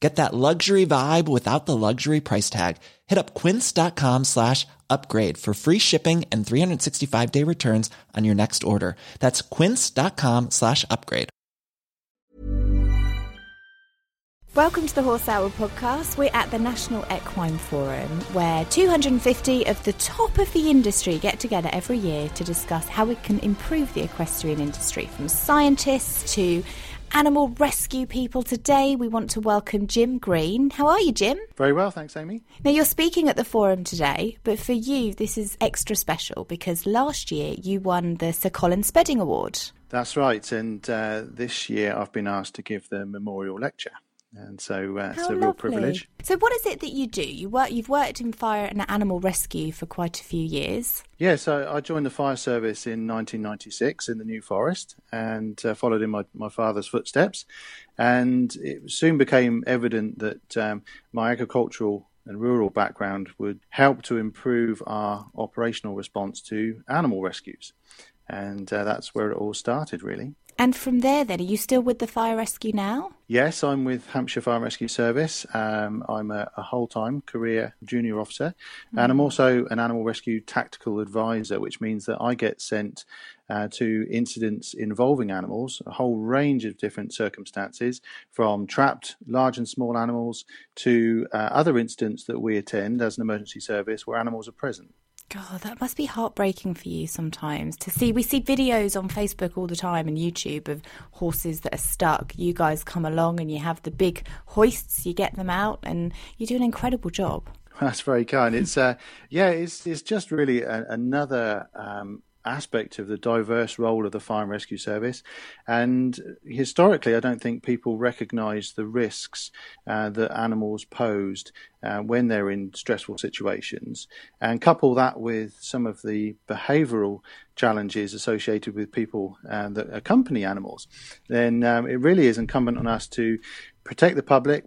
Get that luxury vibe without the luxury price tag. Hit up quince.com slash upgrade for free shipping and 365 day returns on your next order. That's quince.com slash upgrade. Welcome to the Horse Hour podcast. We're at the National Equine Forum, where 250 of the top of the industry get together every year to discuss how we can improve the equestrian industry, from scientists to animal rescue people. Today, we want to welcome Jim Green. How are you, Jim? Very well, thanks, Amy. Now, you're speaking at the forum today, but for you, this is extra special because last year you won the Sir Colin Spedding Award. That's right, and uh, this year I've been asked to give the memorial lecture. And so uh, it's a real privilege. So, what is it that you do? You work. You've worked in fire and animal rescue for quite a few years. Yeah, so I joined the fire service in 1996 in the New Forest and uh, followed in my, my father's footsteps. And it soon became evident that um, my agricultural and rural background would help to improve our operational response to animal rescues. And uh, that's where it all started, really. And from there, then, are you still with the fire rescue now? Yes, I'm with Hampshire Fire Rescue Service. Um, I'm a, a whole time career junior officer, and I'm also an animal rescue tactical advisor, which means that I get sent uh, to incidents involving animals, a whole range of different circumstances, from trapped large and small animals to uh, other incidents that we attend as an emergency service where animals are present. God, that must be heartbreaking for you sometimes to see. We see videos on Facebook all the time and YouTube of horses that are stuck. You guys come along and you have the big hoists, you get them out, and you do an incredible job. That's very kind. It's uh, yeah, it's it's just really a, another um, aspect of the diverse role of the fire and rescue service. And historically, I don't think people recognise the risks uh, that animals posed uh, when they're in stressful situations, and couple that with some of the behavioural challenges associated with people uh, that accompany animals. Then um, it really is incumbent on us to protect the public,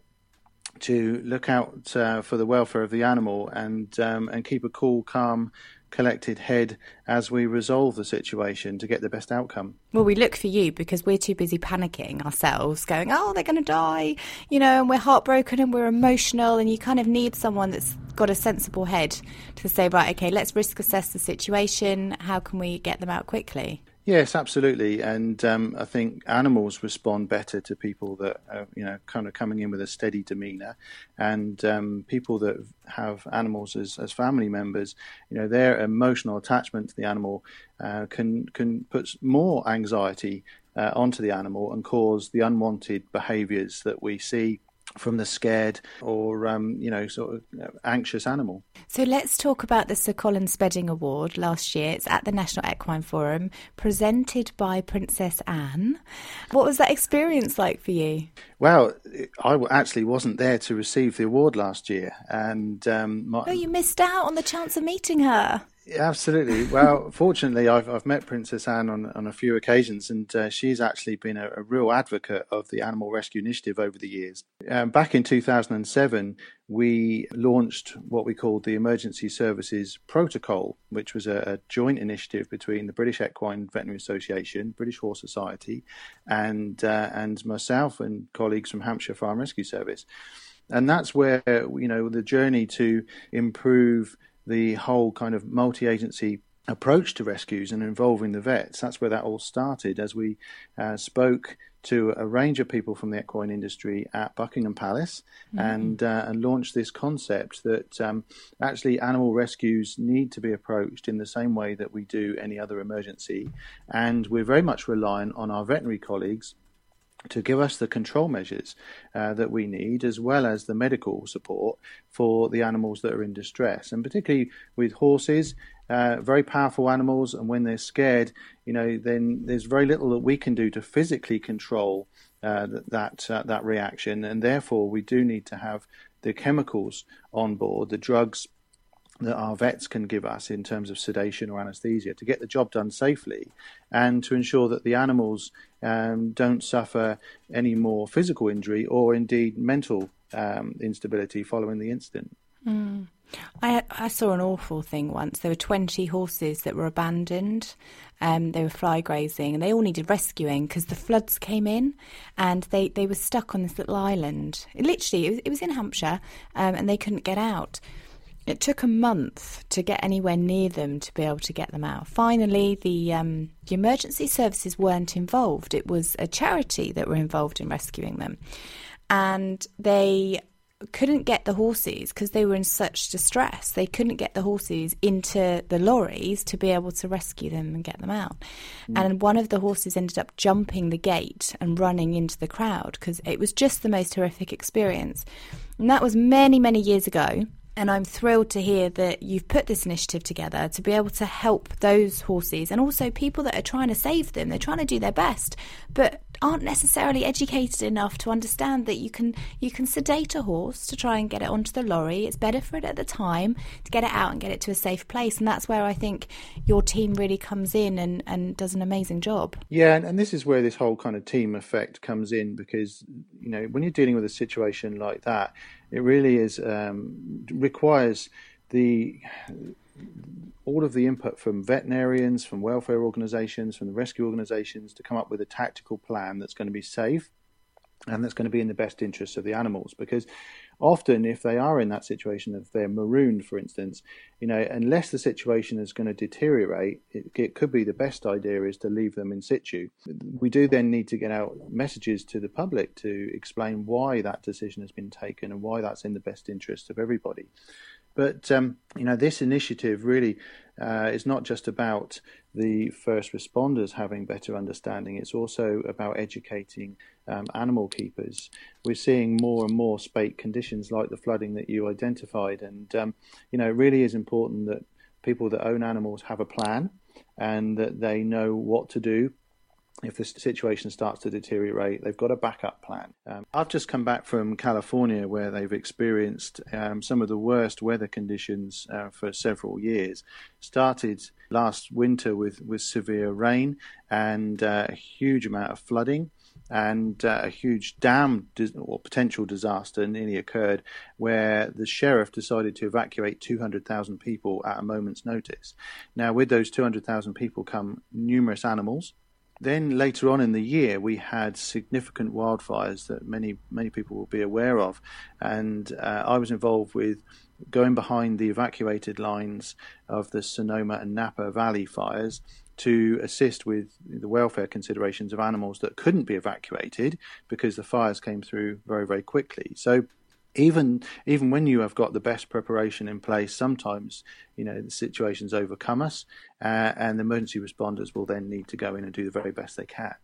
to look out uh, for the welfare of the animal and um, and keep a cool, calm, collected head as we resolve the situation to get the best outcome. Well, we look for you because we're too busy panicking ourselves, going, oh, they're going to die, you know, and we're heartbroken and we're emotional, and you kind of need someone that's got a sensible head to say, right, okay, let's risk assess the situation. How can we get them out quickly? Yes, absolutely, and um, I think animals respond better to people that are, you know, kind of coming in with a steady demeanour, and um, people that have animals as, as family members, you know, their emotional attachment to the animal uh, can can put more anxiety uh, onto the animal and cause the unwanted behaviours that we see from the scared or um, you know sort of anxious animal. So let's talk about the Sir Colin Spedding Award last year. It's at the National Equine Forum, presented by Princess Anne. What was that experience like for you? Well, I actually wasn't there to receive the award last year, and um, my, Oh, you missed out on the chance of meeting her. Absolutely. Well, fortunately, I've I've met Princess Anne on on a few occasions, and uh, she's actually been a, a, real advocate of the Animal Rescue Initiative over the years. Um, back in 2007, we launched what we called the Emergency Services Protocol, which was a, a joint initiative between the British Equine Veterinary Association, British Horse Society, and uh, and myself and colleagues from Hampshire Fire Rescue Service. And that's where you know the journey to improve the whole kind of multi-agency approach to rescues and involving the vets. That's where that all started as we uh, spoke to a range of people from the equine industry at Buckingham Palace mm-hmm. and, uh, and launched this concept that um, actually animal rescues need to be approached in the same way that we do any other emergency. And we're very much reliant on our veterinary colleagues to give us the control measures uh, that we need, as well as the medical support for the animals that are in distress. And particularly with horses, uh, very powerful animals, and when they're scared, you know, then there's very little that we can do to physically control uh, that uh, that reaction, and therefore we do need to have the chemicals on board, the drugs that our vets can give us in terms of sedation or anesthesia to get the job done safely and to ensure that the animals um, don't suffer any more physical injury or indeed mental um, instability following the incident. Mm. I, I saw an awful thing once. There were 20 horses that were abandoned. Um, they were fly grazing and they all needed rescuing because the floods came in and they, they were stuck on this little island. It literally, it was, it was in Hampshire um, and they couldn't get out. It took a month to get anywhere near them to be able to get them out. Finally, the um, the emergency services weren't involved. It was a charity that were involved in rescuing them, and they couldn't get the horses because they were in such distress. They couldn't get the horses into the lorries to be able to rescue them and get them out. Mm. And one of the horses ended up jumping the gate and running into the crowd because it was just the most horrific experience. And that was many, many years ago. And I'm thrilled to hear that you've put this initiative together to be able to help those horses and also people that are trying to save them. They're trying to do their best, but aren't necessarily educated enough to understand that you can you can sedate a horse to try and get it onto the lorry. It's better for it at the time to get it out and get it to a safe place. And that's where I think your team really comes in and, and does an amazing job. Yeah, and, and this is where this whole kind of team effect comes in because you know when you're dealing with a situation like that it really is um, requires the all of the input from veterinarians, from welfare organisations, from the rescue organisations to come up with a tactical plan that's going to be safe and that's going to be in the best interests of the animals. Because often, if they are in that situation, if they're marooned, for instance, you know, unless the situation is going to deteriorate, it, it, could be the best idea is to leave them in situ. We do then need to get out messages to the public to explain why that decision has been taken and why that's in the best interest of everybody. But um, you know, this initiative really uh, is not just about the first responders having better understanding. It's also about educating um, animal keepers. We're seeing more and more spate conditions like the flooding that you identified, and um, you know, it really is important that people that own animals have a plan and that they know what to do if the situation starts to deteriorate, they've got a backup plan. Um, I've just come back from California where they've experienced um, some of the worst weather conditions uh, for several years. Started last winter with, with severe rain and uh, a huge amount of flooding. And uh, a huge dam dis- or potential disaster nearly occurred where the sheriff decided to evacuate 200,000 people at a moment's notice. Now, with those 200,000 people come numerous animals, then later on in the year, we had significant wildfires that many many people will be aware of, and uh, I was involved with going behind the evacuated lines of the Sonoma and Napa Valley fires to assist with the welfare considerations of animals that couldn't be evacuated because the fires came through very very quickly. So even even when you have got the best preparation in place, sometimes you know the situations overcome us, uh, and the emergency responders will then need to go in and do the very best they can.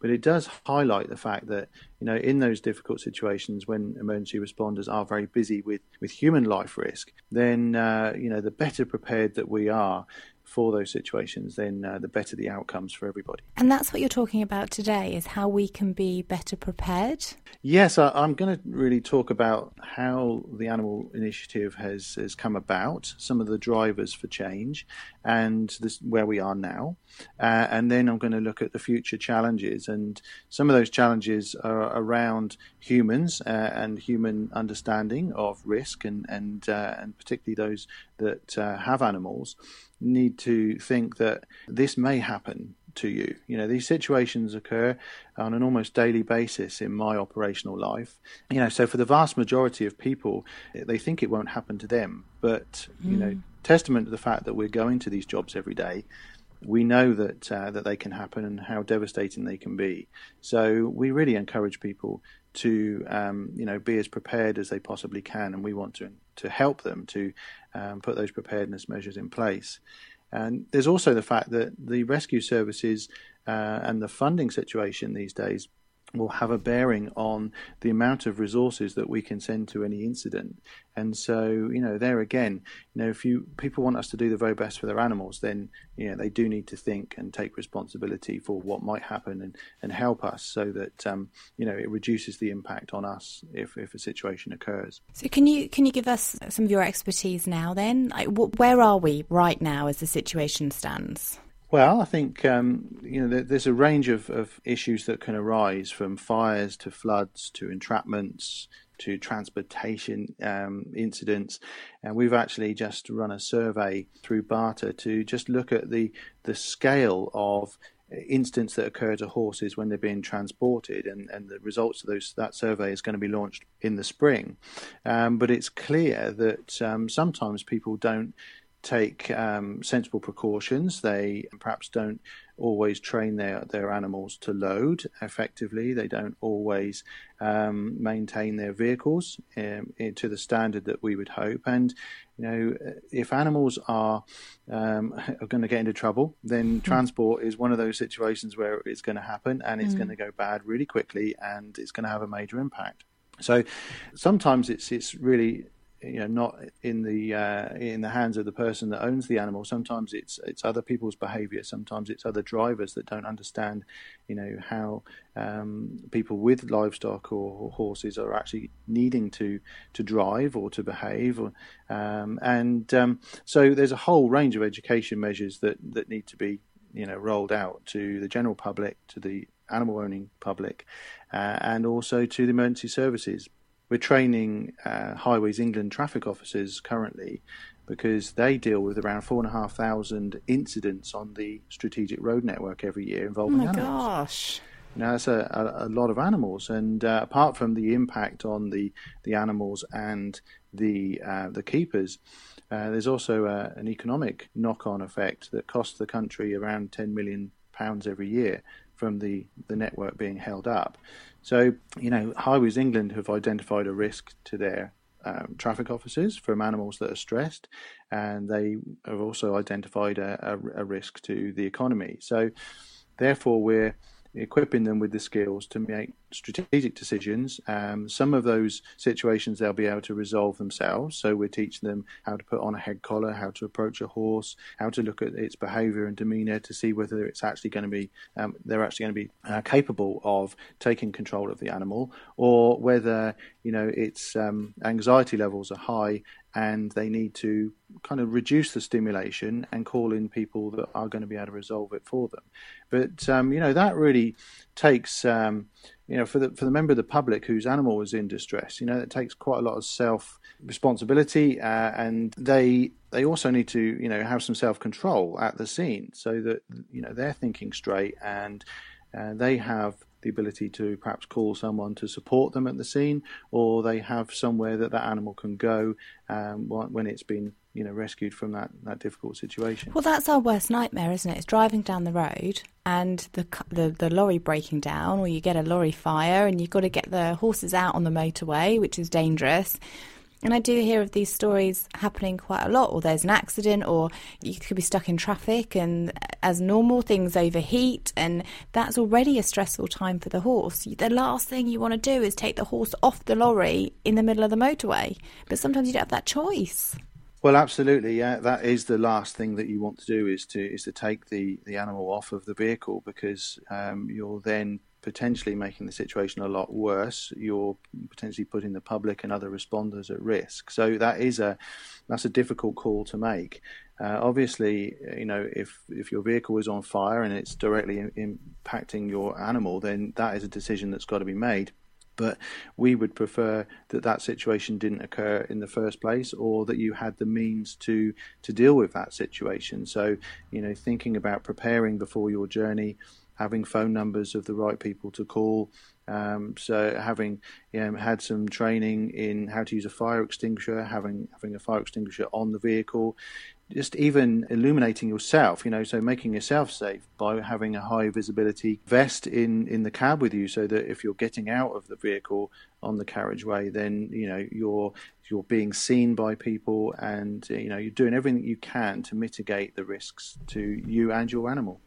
But it does highlight the fact that you know in those difficult situations when emergency responders are very busy with with human life risk, then uh, you know the better prepared that we are for those situations, then uh, the better the outcomes for everybody. And that's what you're talking about today is how we can be better prepared. Yes, I, am going to really talk about how the Animal Initiative has, has come about, some of the drivers for change, and this, where we are now. Uh, and then I'm going to look at the future challenges. And some of those challenges are around humans uh, and human understanding of risk, and, and, uh, and particularly those that uh, have animals need to think that this may happen to you. You know, these situations occur on an almost daily basis in my operational life. You know, so for the vast majority of people, they think it won't happen to them. But, mm. you know, mm. testament to the fact that we're going to these jobs every day, we know that uh, that they can happen and how devastating they can be. So we really encourage people to um, you know be as prepared as they possibly can, and we want to to help them to um, put those preparedness measures in place. And there's also the fact that the rescue services uh, and the funding situation these days will have a bearing on the amount of resources that we can send to any incident. And so, you know, there again, you know, if you people want us to do the very best for their animals, then you know they do need to think and take responsibility for what might happen and, and help us so that um, you know it reduces the impact on us if, if a situation occurs. So, can you can you give us some of your expertise now? Then, like, where are we right now as the situation stands? Well, I think um, you know there's a range of, of issues that can arise from fires to floods to entrapments to transportation um, incidents, and we've actually just run a survey through BARTA to just look at the the scale of incidents that occur to horses when they're being transported, and, and the results of those that survey is going to be launched in the spring. Um, but it's clear that um, sometimes people don't take um, sensible precautions. They perhaps don't always train their, their animals to load effectively. They don't always um, maintain their vehicles um, to the standard that we would hope. And you know, if animals are um, are going to get into trouble, then mm. transport is one of those situations where it's going to happen, and it's mm. going to go bad really quickly, and it's going to have a major impact. So sometimes it's it's really you know not in the uh, in the hands of the person that owns the animal. Sometimes it's it's other people's behaviour. Sometimes it's other drivers that don't understand, you know, how um, people with livestock or, or, horses are actually needing to to drive or to behave. Or, um, and um, so there's a whole range of education measures that that need to be you know rolled out to the general public, to the animal owning public, uh, and also to the emergency services we're training uh, Highways England traffic officers currently because they deal with around four and a half thousand incidents on the strategic road network every year involving oh my animals. gosh. Now that's a, a, a, lot of animals, and uh, apart from the impact on the, the animals and the uh, the keepers, uh, there's also uh, an economic knock-on effect that costs the country around 10 million pounds every year from the, the network being held up. So, you know, Highways England have identified a risk to their um, traffic officers from animals that are stressed, and they have also identified a, a, a risk to the economy. So, therefore, we're equipping them with the skills to make strategic decisions. Um, some of those situations they'll be able to resolve themselves. So we're teaching them how to put on a head collar, how to approach a horse, how to look at its behaviour and demeanour to see whether it's actually going to be um, they're actually going to be uh, capable of taking control of the animal, or whether you know its um, anxiety levels are high and they need to kind of reduce the stimulation and call in people that are going to be able to resolve it for them. But um, you know that really takes um, you know for the for the member of the public whose animal is in distress. You know it takes quite a lot of self responsibility, uh, and they they also need to you know have some self control at the scene so that you know they're thinking straight and uh, they have the ability to perhaps call someone to support them at the scene, or they have somewhere that that animal can go um, when it's been you know rescued from that, that difficult situation. Well, that's our worst nightmare, isn't it? It's driving down the road and the, the the lorry breaking down, or you get a lorry fire, and you've got to get the horses out on the motorway, which is dangerous. And I do hear of these stories happening quite a lot, or there's an accident, or you could be stuck in traffic, and as normal, things overheat, and that's already a stressful time for the horse. The last thing you want to do is take the horse off the lorry in the middle of the motorway, but sometimes you don't have that choice. Well, absolutely, yeah. That is the last thing that you want to do is to is to take the, the animal off of the vehicle because um, you're then potentially making the situation a lot worse. You're potentially putting the public and other responders at risk. So that is a that's a difficult call to make. Uh, obviously, you know if if your vehicle is on fire and it's directly in, impacting your animal, then that is a decision that's got to be made. But we would prefer that that situation didn't occur in the first place, or that you had the means to to deal with that situation. So, you know, thinking about preparing before your journey, having phone numbers of the right people to call. Um, so having you know, had some training in how to use a fire extinguisher, having having a fire extinguisher on the vehicle, just even illuminating yourself, you know, so making yourself safe by having a high visibility vest in, in the cab with you so that if you're getting out of the vehicle on the carriageway, then, you know, you're you're being seen by people and, you know, you're doing everything you can to mitigate the risks to you and your animal.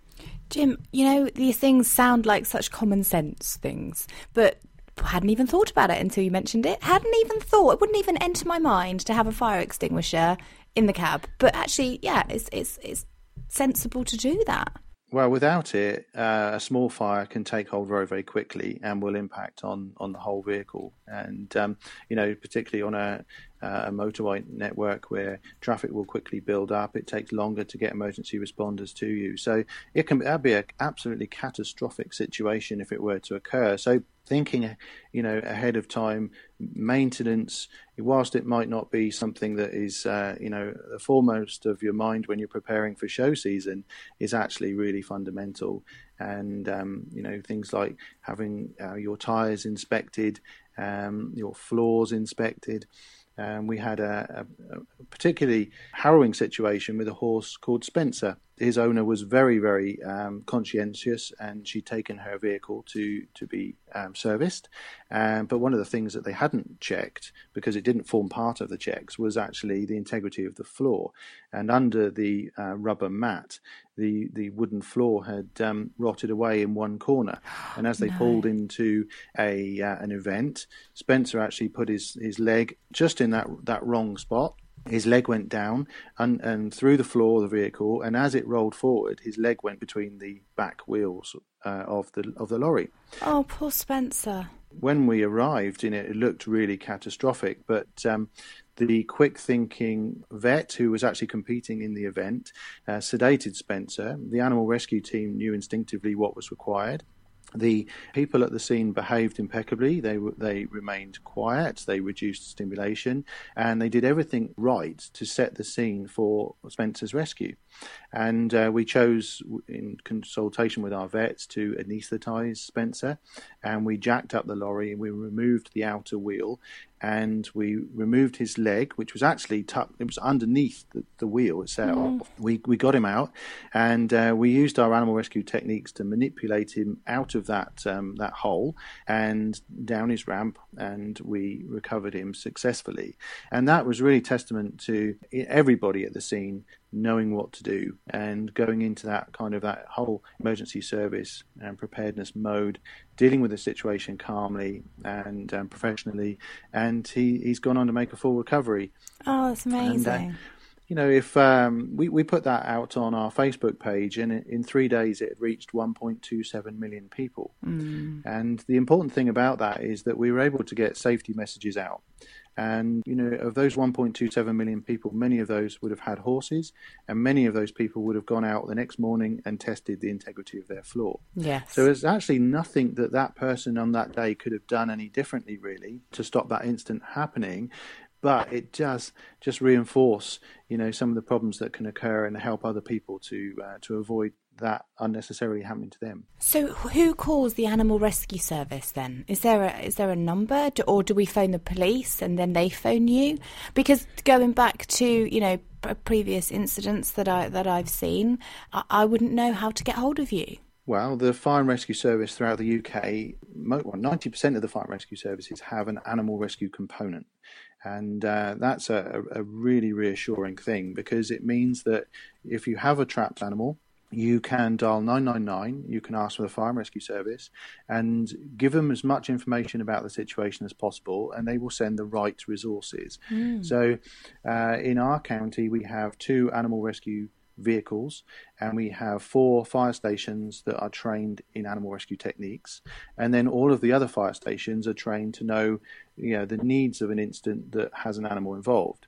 Jim, you know, these things sound like such common sense things, but hadn't even thought about it until you mentioned it. Hadn't even thought, it wouldn't even enter my mind to have a fire extinguisher in the cab. But actually, yeah, it's it's it's sensible to do that. Well, without it, uh, a small fire can take hold very, very quickly and will impact on, on the whole vehicle. And um, you know, particularly on a, a motorway network where traffic will quickly build up, it takes longer to get emergency responders to you. So it can that'd be an absolutely catastrophic situation if it were to occur. So thinking, you know, ahead of time, maintenance, whilst it might not be something that is, uh, you know, the foremost of your mind when you're preparing for show season, is actually really fundamental. And um, you know, things like having uh, your tyres inspected, um, your floors inspected. Um, we had a, a, a, particularly harrowing situation with a horse called Spencer. His owner was very, very um, conscientious, and she'd taken her vehicle to to be um, serviced. Um, but one of the things that they hadn't checked, because it didn't form part of the checks, was actually the integrity of the floor. And under the uh, rubber mat, the the wooden floor had um, rotted away in one corner. And as they no. pulled into a uh, an event, Spencer actually put his his leg just in that that wrong spot his leg went down and, and through the floor of the vehicle, and as it rolled forward, his leg went between the back wheels uh, of the of the lorry. Oh, poor Spencer. When we arrived in it, it looked really catastrophic, but um, the quick thinking vet who was actually competing in the event uh, sedated Spencer. The animal rescue team knew instinctively what was required. The people at the scene behaved impeccably. They they remained quiet. They reduced stimulation, and they did everything right to set the scene for Spencer's rescue. And uh, we chose, in consultation with our vets, to anaesthetise Spencer. And we jacked up the lorry and we removed the outer wheel and we removed his leg, which was actually tucked, it was underneath the, the wheel itself. Mm. We, we got him out and uh, we used our animal rescue techniques to manipulate him out of that, um, that hole and down his ramp, and we recovered him successfully. And that was really testament to everybody at the scene knowing what to do and going into that kind of that whole emergency service and preparedness mode, dealing with the situation calmly and um, professionally. And he, he's gone on to make a full recovery. Oh, that's amazing. And, uh, you know, if um, we, we put that out on our Facebook page, and in three days it reached 1.27 million people. Mm. And the important thing about that is that we were able to get safety messages out. And, you know, of those 1.27 million people, many of those would have had horses, and many of those people would have gone out the next morning and tested the integrity of their floor. Yes. So there's actually nothing that that person on that day could have done any differently, really, to stop that incident happening but it does just reinforce you know some of the problems that can occur and help other people to uh, to avoid that unnecessarily happening to them. So, who calls the animal rescue service then? Is there a is there a number, or do we phone the police and then they phone you? Because going back to you know previous incidents that I that I've seen, I, I wouldn't know how to get hold of you. Well, the fire and rescue service throughout the UK, well, ninety percent of the fire and rescue services have an animal rescue component, and uh, that's a, a really reassuring thing because it means that if you have a trapped animal you can dial 999, you can ask for the fire and rescue service, and give them as much information about the situation as possible, and they will send the right resources. Mm. So, uh, in our county, we have two animal rescue vehicles, and we have four fire stations that are trained in animal rescue techniques, and then all of the other fire stations are trained to know, you know, the needs of an incident that has an animal involved.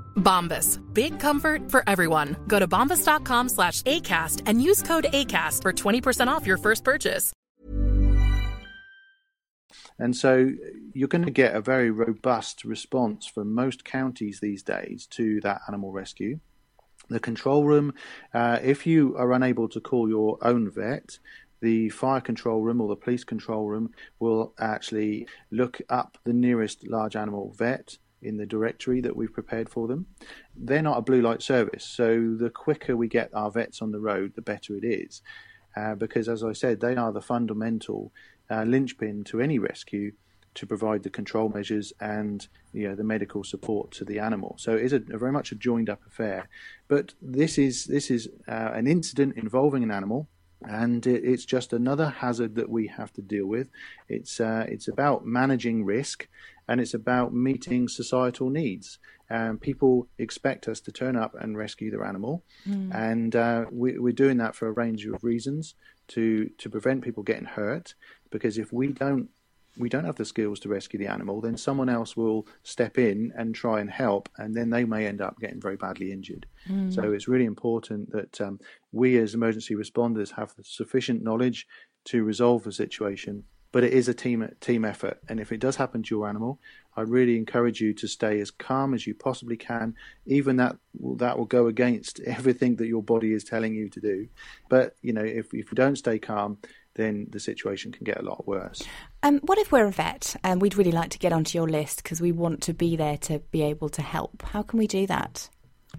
Bombas. Big comfort for everyone. Go to bombas.com slash ACAST and use code ACAST for 20% off your first purchase. And so you're going to get a very robust response from most counties these days to that animal rescue. The control room, uh, if you are unable to call your own vet, the fire control room or the police control room will actually look up the nearest large animal vet in the directory that we've prepared for them. They're not a blue light service, so the quicker we get our vets on the road, the better it is. Uh, because, as I said, they are the fundamental uh, linchpin to any rescue to provide the control measures and you know the medical support to the animal. So it is a, a very much a joined up affair. But this is this is uh, an incident involving an animal, and it, it's just another hazard that we have to deal with. It's uh, it's about managing risk, and it's about meeting societal needs. Um, people expect us to turn up and rescue their animal, and uh, we, we're doing that for a range of reasons to to prevent people getting hurt. Because if we don't we don't have the skills to rescue the animal, then someone else will step in and try and help, and then they may end up getting very badly injured. So it's really important that um, we as emergency responders have the sufficient knowledge to resolve the situation. But it is a team team effort, and if it does happen to your animal, I really encourage you to stay as calm as you possibly can. Even that that will go against everything that your body is telling you to do. But you know, if if you don't stay calm, then the situation can get a lot worse. Um, what if we're a vet and we'd really like to get onto your list because we want to be there to be able to help? How can we do that?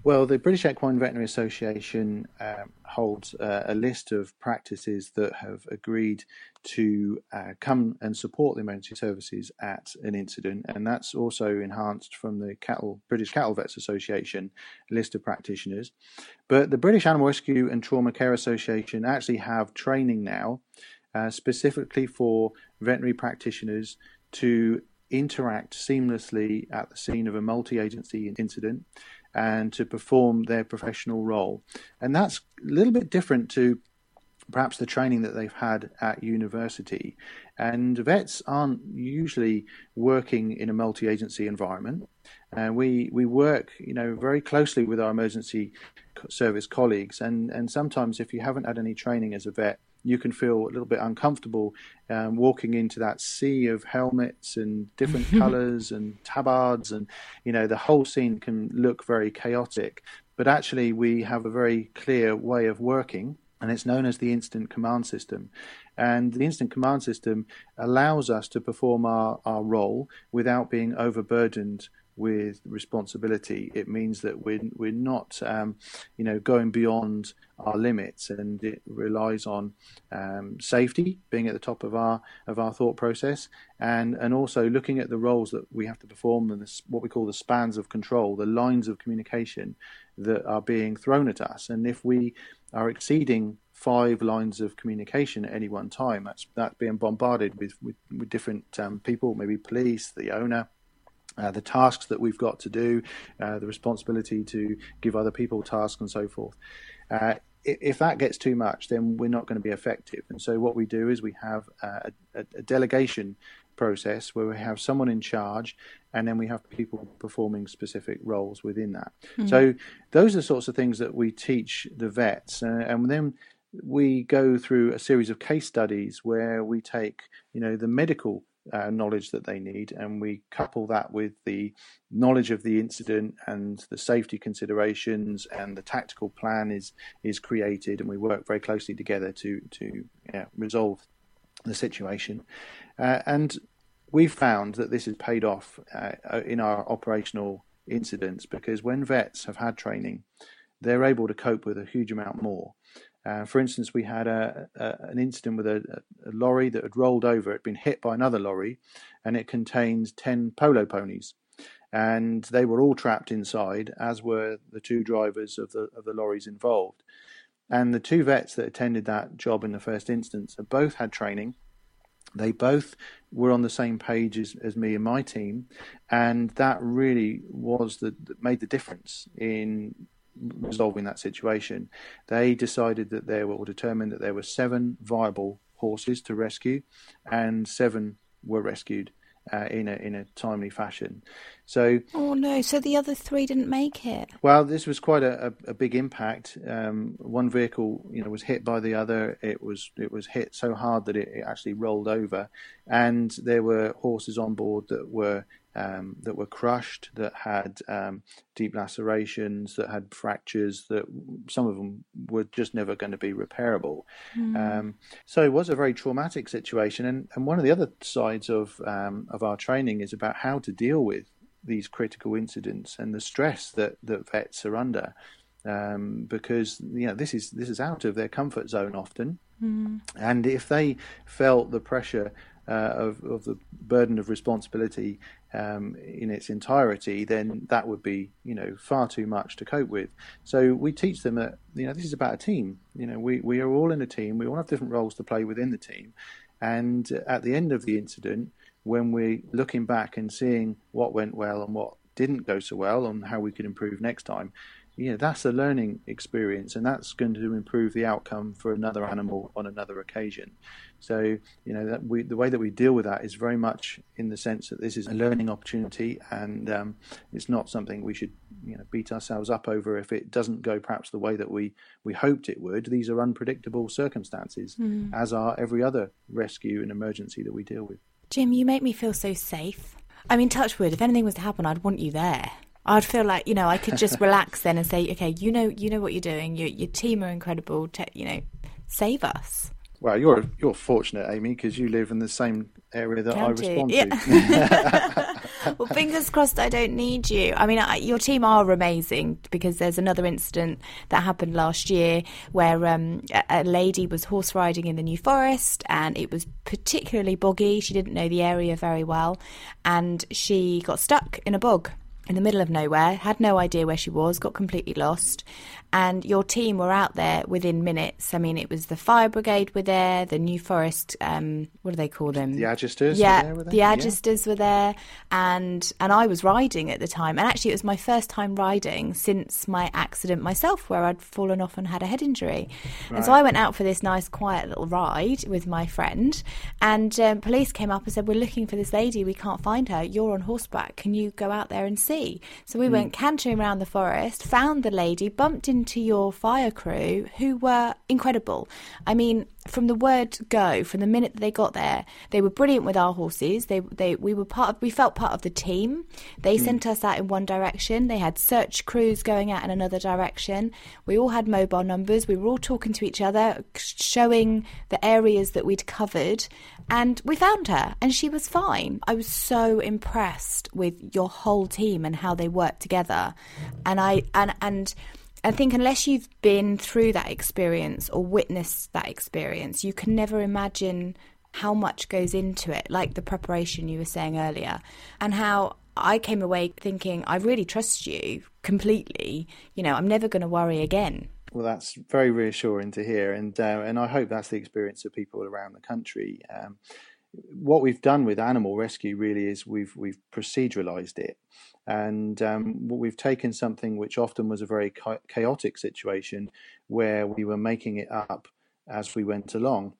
Well, the British Equine Veterinary Association um, holds uh, a list of practices that have agreed to uh, come and support the emergency services at an incident, and that's also enhanced from the Cattle British Cattle Vets Association list of practitioners. But the British Animal Rescue and Trauma Care Association actually have training now, uh, specifically for veterinary practitioners to interact seamlessly at the scene of a multi-agency incident and to perform their professional role. And that's a little bit different to perhaps the training that they've had at university. And vets aren't usually working in a multi-agency environment. Uh, we we work, you know, very closely with our emergency service colleagues, and and sometimes if you haven't had any training as a vet, you can feel a little bit uncomfortable um, walking into that sea of helmets and different colours and tabards, and you know the whole scene can look very chaotic. But actually, we have a very clear way of working, and it's known as the Incident Command System. And the Incident Command System allows us to perform our, our role without being overburdened with responsibility. It means that we're we're not, um, you know, going beyond our limits, and it relies on um, safety being at the top of our of our thought process, and and also looking at the roles that we have to perform and this, what we call the spans of control, the lines of communication that are being thrown at us, and if we are exceeding five lines of communication at any one time, that's that's being bombarded with with, with different um, people, maybe police, the owner, uh, the tasks that we've got to do, uh, the responsibility to give other people tasks, and so forth. Uh, if that gets too much, then we're not going to be effective. And so, what we do is we have uh, a, a delegation process where we have someone in charge and then we have people performing specific roles within that. Mm. So those are the sorts of things that we teach the vets, uh, and then we go through a series of case studies where we take you know the medical uh, knowledge that they need, and we couple that with the knowledge of the incident and the safety considerations, and the tactical plan is is created, and we work very closely together to to yeah, resolve the situation. Uh, and we've found that this has paid off uh, in our operational incidents because when vets have had training, they're able to cope with a huge amount more. Uh, for instance, we had a, a, an incident with a, a, lorry that had rolled over, it had been hit by another lorry, and it contained 10 polo ponies. And they were all trapped inside, as were the two drivers of the, of the lorries involved. And the two vets that attended that job in the first instance both had training. They both were on the same page as, as me and my team, and that really was the made the difference in resolving that situation. They decided that there were, or determined that there were seven viable horses to rescue, and seven were rescued uh, in a in a timely fashion. So, oh no! So the other three didn't make it. Well, this was quite a, a, a big impact. Um, one vehicle, you know, was hit by the other. It was it was hit so hard that it, it actually rolled over, and there were horses on board that were um, that were crushed, that had um, deep lacerations, that had fractures, that some of them were just never going to be repairable. Mm. Um, so it was a very traumatic situation. And, and one of the other sides of um, of our training is about how to deal with these critical incidents and the stress that, that vets are under. Um, because you know this is this is out of their comfort zone often, mm. and if they felt the pressure uh, of, of the burden of responsibility um, in its entirety, then that would be you know far too much to cope with. So we teach them that you know this is about a team. You know we we are all in a team. We all have different roles to play within the team, and at the end of the incident, when we're looking back and seeing what went well and what didn't go so well, and how we could improve next time, you know that's a learning experience and that's going to improve the outcome for another animal on another occasion. So you know that we the way that we deal with that is very much in the sense that this is a learning opportunity and um, it's not something we should you know beat ourselves up over. If it doesn't go perhaps the way that we we hoped it would these are unpredictable circumstances mm. as are every other rescue and emergency that we deal with. Jim you make me feel so safe. I mean touchwood if anything was to happen i'd want you there I'd feel like you know I could just relax then and say, okay, you know, you know what you're doing. Your your team are incredible. Te- you know, save us. Well, you're you're fortunate, Amy, because you live in the same area that County. I respond yeah. to. well, fingers crossed, I don't need you. I mean, I, your team are amazing because there's another incident that happened last year where um, a, a, lady was horse riding in the New Forest and it was particularly boggy. She didn't know the area very well, and she got stuck in a bog in the middle of nowhere, had no idea where she was, got completely lost, and your team were out there within minutes. I mean, it was the fire brigade were there, the New Forest, um, what do they call them? The Agisters. Yeah, were there, the Agisters yeah. were there, and and I was riding at the time, and actually it was my first time riding since my accident myself, where I'd fallen off and had a head injury, right. and so I went out for this nice quiet little ride with my friend, and um, police came up and said, "We're looking for this lady, we can't find her. You're on horseback. Can you go out there and see?" So we mm. went cantering around the forest, found the lady, bumped into to your fire crew who were incredible. I mean, from the word go, from the minute that they got there, they were brilliant with our horses. They they we were part of we felt part of the team. They mm. sent us out in one direction. They had search crews going out in another direction. We all had mobile numbers. We were all talking to each other, showing the areas that we'd covered, and we found her and she was fine. I was so impressed with your whole team and how they worked together. And I and and I think unless you've been through that experience or witnessed that experience, you can never imagine how much goes into it, like the preparation you were saying earlier, and how I came away thinking, I really trust you completely. You know, I'm never going to worry again. Well, that's very reassuring to hear, and uh, and I hope that's the experience of people around the country. Um, what we've done with animal rescue really is we've we've proceduralized it, and um, we've taken something which often was a very chaotic situation where we were making it up as we went along,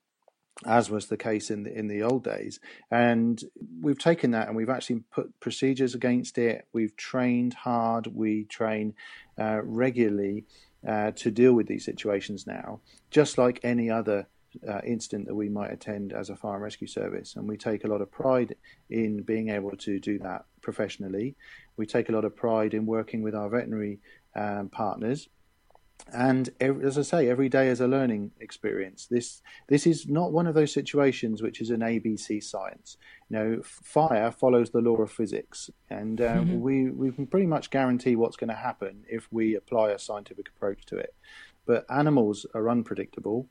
as was the case in the in the old days. And we've taken that and we've actually put procedures against it. We've trained hard. We train uh, regularly uh, to deal with these situations now, just like any other. Uh, incident that we might attend as a fire and rescue service, and we take a lot of pride in being able to do that professionally. We take a lot of pride in working with our veterinary um, partners and as I say, every day is a learning experience. This this is not one of those situations which is an ABC science. You know, fire follows the law of physics, and uh, mm-hmm. we we can pretty much guarantee what's going to happen if we apply a scientific approach to it. But animals are unpredictable,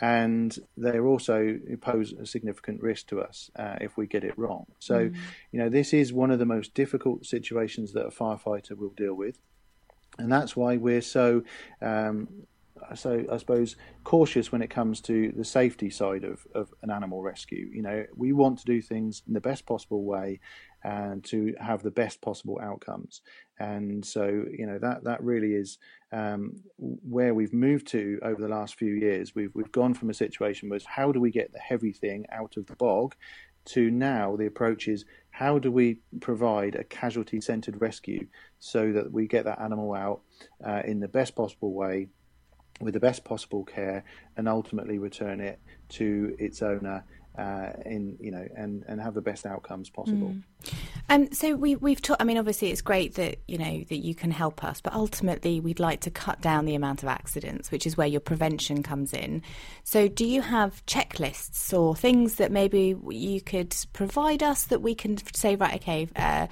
and they also pose a significant risk to us uh, if we get it wrong. So, mm. you know, this is one of the most difficult situations that a firefighter will deal with and that's why we're so um, so I suppose cautious when it comes to the safety side of, of an animal rescue. You know, we want to do things in the best possible way and to have the best possible outcomes. And so, you know, that that really is um, where we've moved to over the last few years. We've we've gone from a situation was how do we get the heavy thing out of the bog to now the approach is how do we provide a casualty centered rescue so that we get that animal out uh, in the best possible way with the best possible care and ultimately return it to its owner uh, in you know and and have the best outcomes possible. Mm. Um, so we we've talked. I mean, obviously, it's great that you know that you can help us, but ultimately, we'd like to cut down the amount of accidents, which is where your prevention comes in. So, do you have checklists or things that maybe you could provide us that we can say, right, okay. Uh,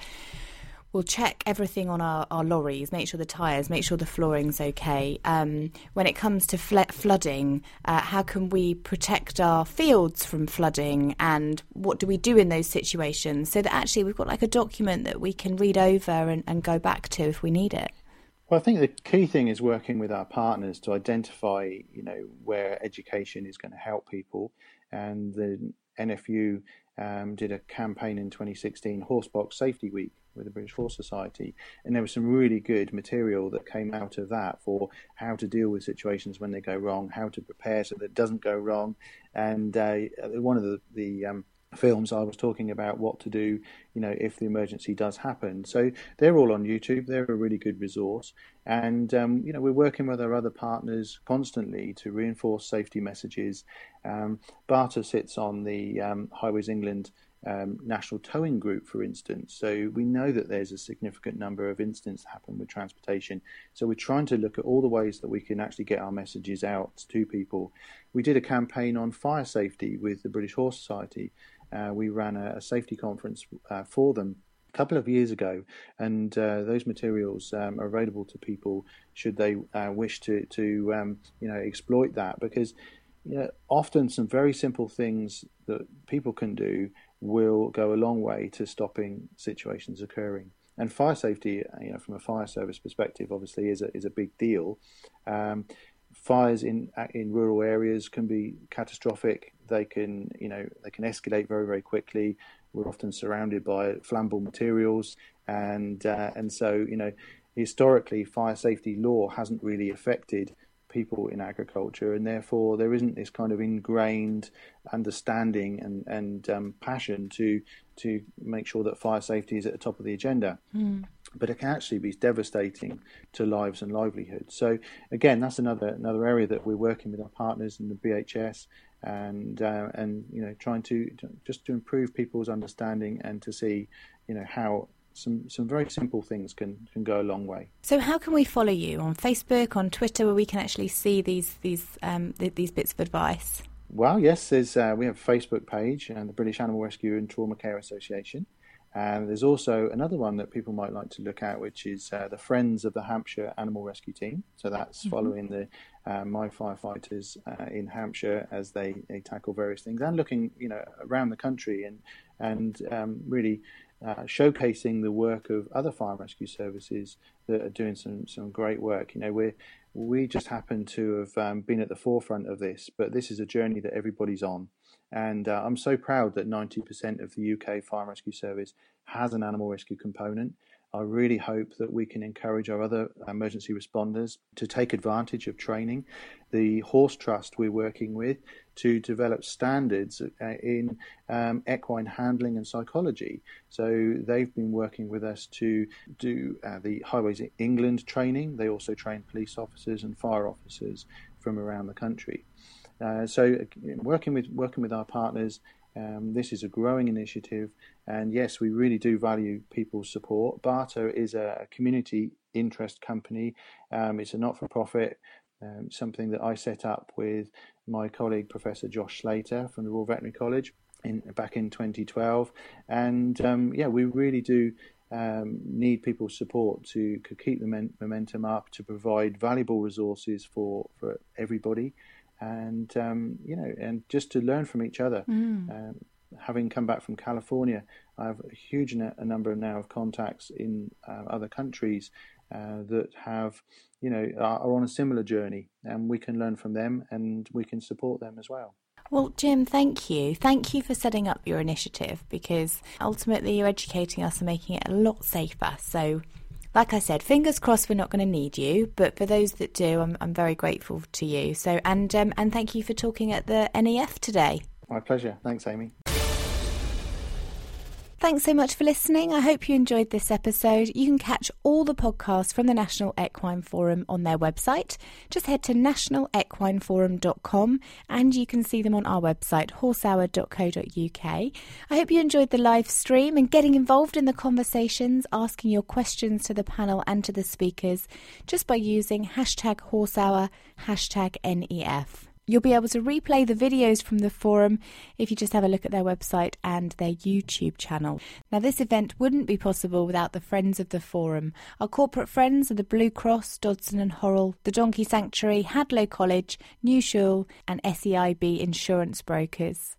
we'll check everything on our, our lorries, make sure the tyres, make sure the flooring's okay. Um, when it comes to fl- flooding, uh, how can we protect our fields from flooding and what do we do in those situations so that actually we've got like a document that we can read over and, and go back to if we need it? Well, I think the key thing is working with our partners to identify, you know, where education is going to help people, and the NFU um, did a campaign in 2016, Horsebox Safety Week, with the British Horse Society, and there was some really good material that came out of that for how to deal with situations when they go wrong, how to prepare so that it doesn't go wrong. And uh, one of the, the um, films I was talking about what to do, you know, if the emergency does happen. So they're all on YouTube. They're a really good resource, and um, you know, we're working with our other partners constantly to reinforce safety messages. Um, BARTA sits on the um, Highways England um, national towing group, for instance. So we know that there's a significant number of incidents that happen with transportation. So we're trying to look at all the ways that we can actually get our messages out to people. We did a campaign on fire safety with the British Horse Society. Uh, we ran a, a safety conference uh, for them a couple of years ago, and uh, those materials um, are available to people should they uh, wish to to um, you know exploit that because you know, often some very simple things that people can do will go a long way to stopping situations occurring. And fire safety, you know, from a fire service perspective, obviously is a is a big deal. Um, fires in in rural areas can be catastrophic. They can, you know, they can escalate very very quickly. We're often surrounded by flammable materials, and uh, and so you know, historically, fire safety law hasn't really affected people in agriculture, and therefore there isn't this kind of ingrained understanding and and um, passion to to make sure that fire safety is at the top of the agenda. Mm. But it can actually be devastating to lives and livelihoods. So again, that's another another area that we're working with our partners in the BHS and uh, and you know trying to, to just to improve people's understanding and to see you know how some some very simple things can can go a long way. So, how can we follow you on Facebook, on Twitter, where we can actually see these these um, th- these bits of advice? Well, yes, there's uh, we have a Facebook page and the British Animal Rescue and Trauma Care Association. And there's also another one that people might like to look at, which is uh, the Friends of the Hampshire Animal Rescue Team. So that's mm-hmm. following the uh, my firefighters uh, in Hampshire as they, they tackle various things and looking, you know, around the country and and um, really uh, showcasing the work of other fire rescue services that are doing some some great work. You know, we we just happen to have um, been at the forefront of this, but this is a journey that everybody's on. And uh, I'm so proud that 90% of the UK fire rescue service has an animal rescue component. I really hope that we can encourage our other emergency responders to take advantage of training. The Horse Trust we're working with to develop standards uh, in um, equine handling and psychology. So they've been working with us to do uh, the Highways England training. They also train police officers and fire officers from around the country. Uh, so working with working with our partners um, this is a growing initiative, and yes, we really do value people's support. BARTA is a community interest company, um, it's a not for profit, um, something that I set up with my colleague, Professor Josh Slater from the Royal Veterinary College. In, back in 2012, and um, yeah, we really do um, need people's support to, to keep the momentum up, to provide valuable resources for, for everybody and um, you know, and just to learn from each other. Mm. Um, having come back from California, I have a huge a number now of contacts in uh, other countries uh, that have, you know, are, are on a similar journey, and we can learn from them and we can support them as well. Well, Jim, thank you. Thank you for setting up your initiative because ultimately you're educating us and making it a lot safer. So like I said, fingers crossed we're not going to need you, but for those that do, I'm, I'm very grateful to you. So, and um, and thank you for talking at the NEF today. My pleasure. Thanks, Amy. Thanks so much for listening. I hope you enjoyed this episode. You can catch all the podcasts from the National Equine Forum on their website. Just head to nationalequineforum.com and you can see them on our website, horsehour.co.uk. I hope you enjoyed the live stream and getting involved in the conversations, asking your questions to the panel and to the speakers just by using hashtag horsehour, hashtag NEF. You'll be able to replay the videos from the forum if you just have a look at their website and their YouTube channel. Now, this event wouldn't be possible without the friends of the forum. Our corporate friends are the Blue Cross, Dodson and Horrell, the Donkey Sanctuary, Hadlow College, New Shul, and SEIB Insurance Brokers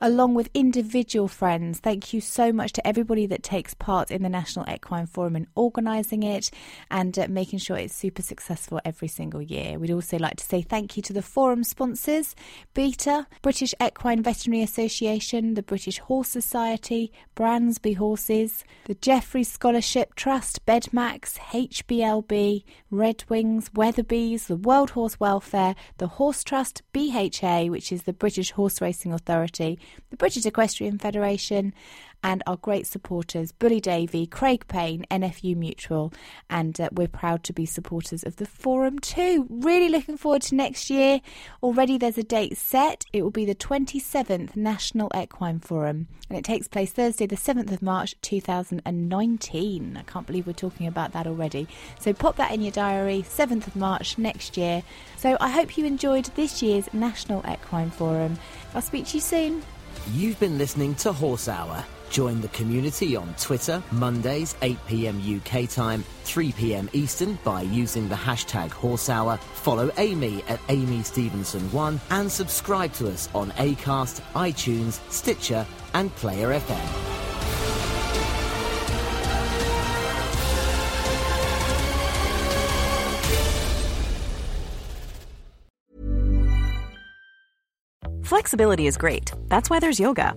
along with individual friends. Thank you so much to everybody that takes part in the National Equine Forum and organising it and uh, making sure it's super successful every single year. We'd also like to say thank you to the forum sponsors BETA, British Equine Veterinary Association, the British Horse Society, Bransby Horses, the Jeffreys Scholarship Trust, Bedmax, HBLB, Red Wings, Weatherbys, the World Horse Welfare, the Horse Trust, BHA, which is the British Horse Racing Authority, the British Equestrian Federation, and our great supporters, Bully Davy, Craig Payne, NFU Mutual, and uh, we're proud to be supporters of the forum too. Really looking forward to next year. Already there's a date set. It will be the 27th National Equine Forum, and it takes place Thursday, the 7th of March 2019. I can't believe we're talking about that already. So pop that in your diary, 7th of March next year. So I hope you enjoyed this year's National Equine Forum. I'll speak to you soon. You've been listening to Horse Hour. Join the community on Twitter, Mondays, 8 pm UK time, 3 pm Eastern by using the hashtag Horsehour. Follow Amy at Amy Stevenson1 and subscribe to us on Acast, iTunes, Stitcher, and Player FM. Flexibility is great. That's why there's yoga.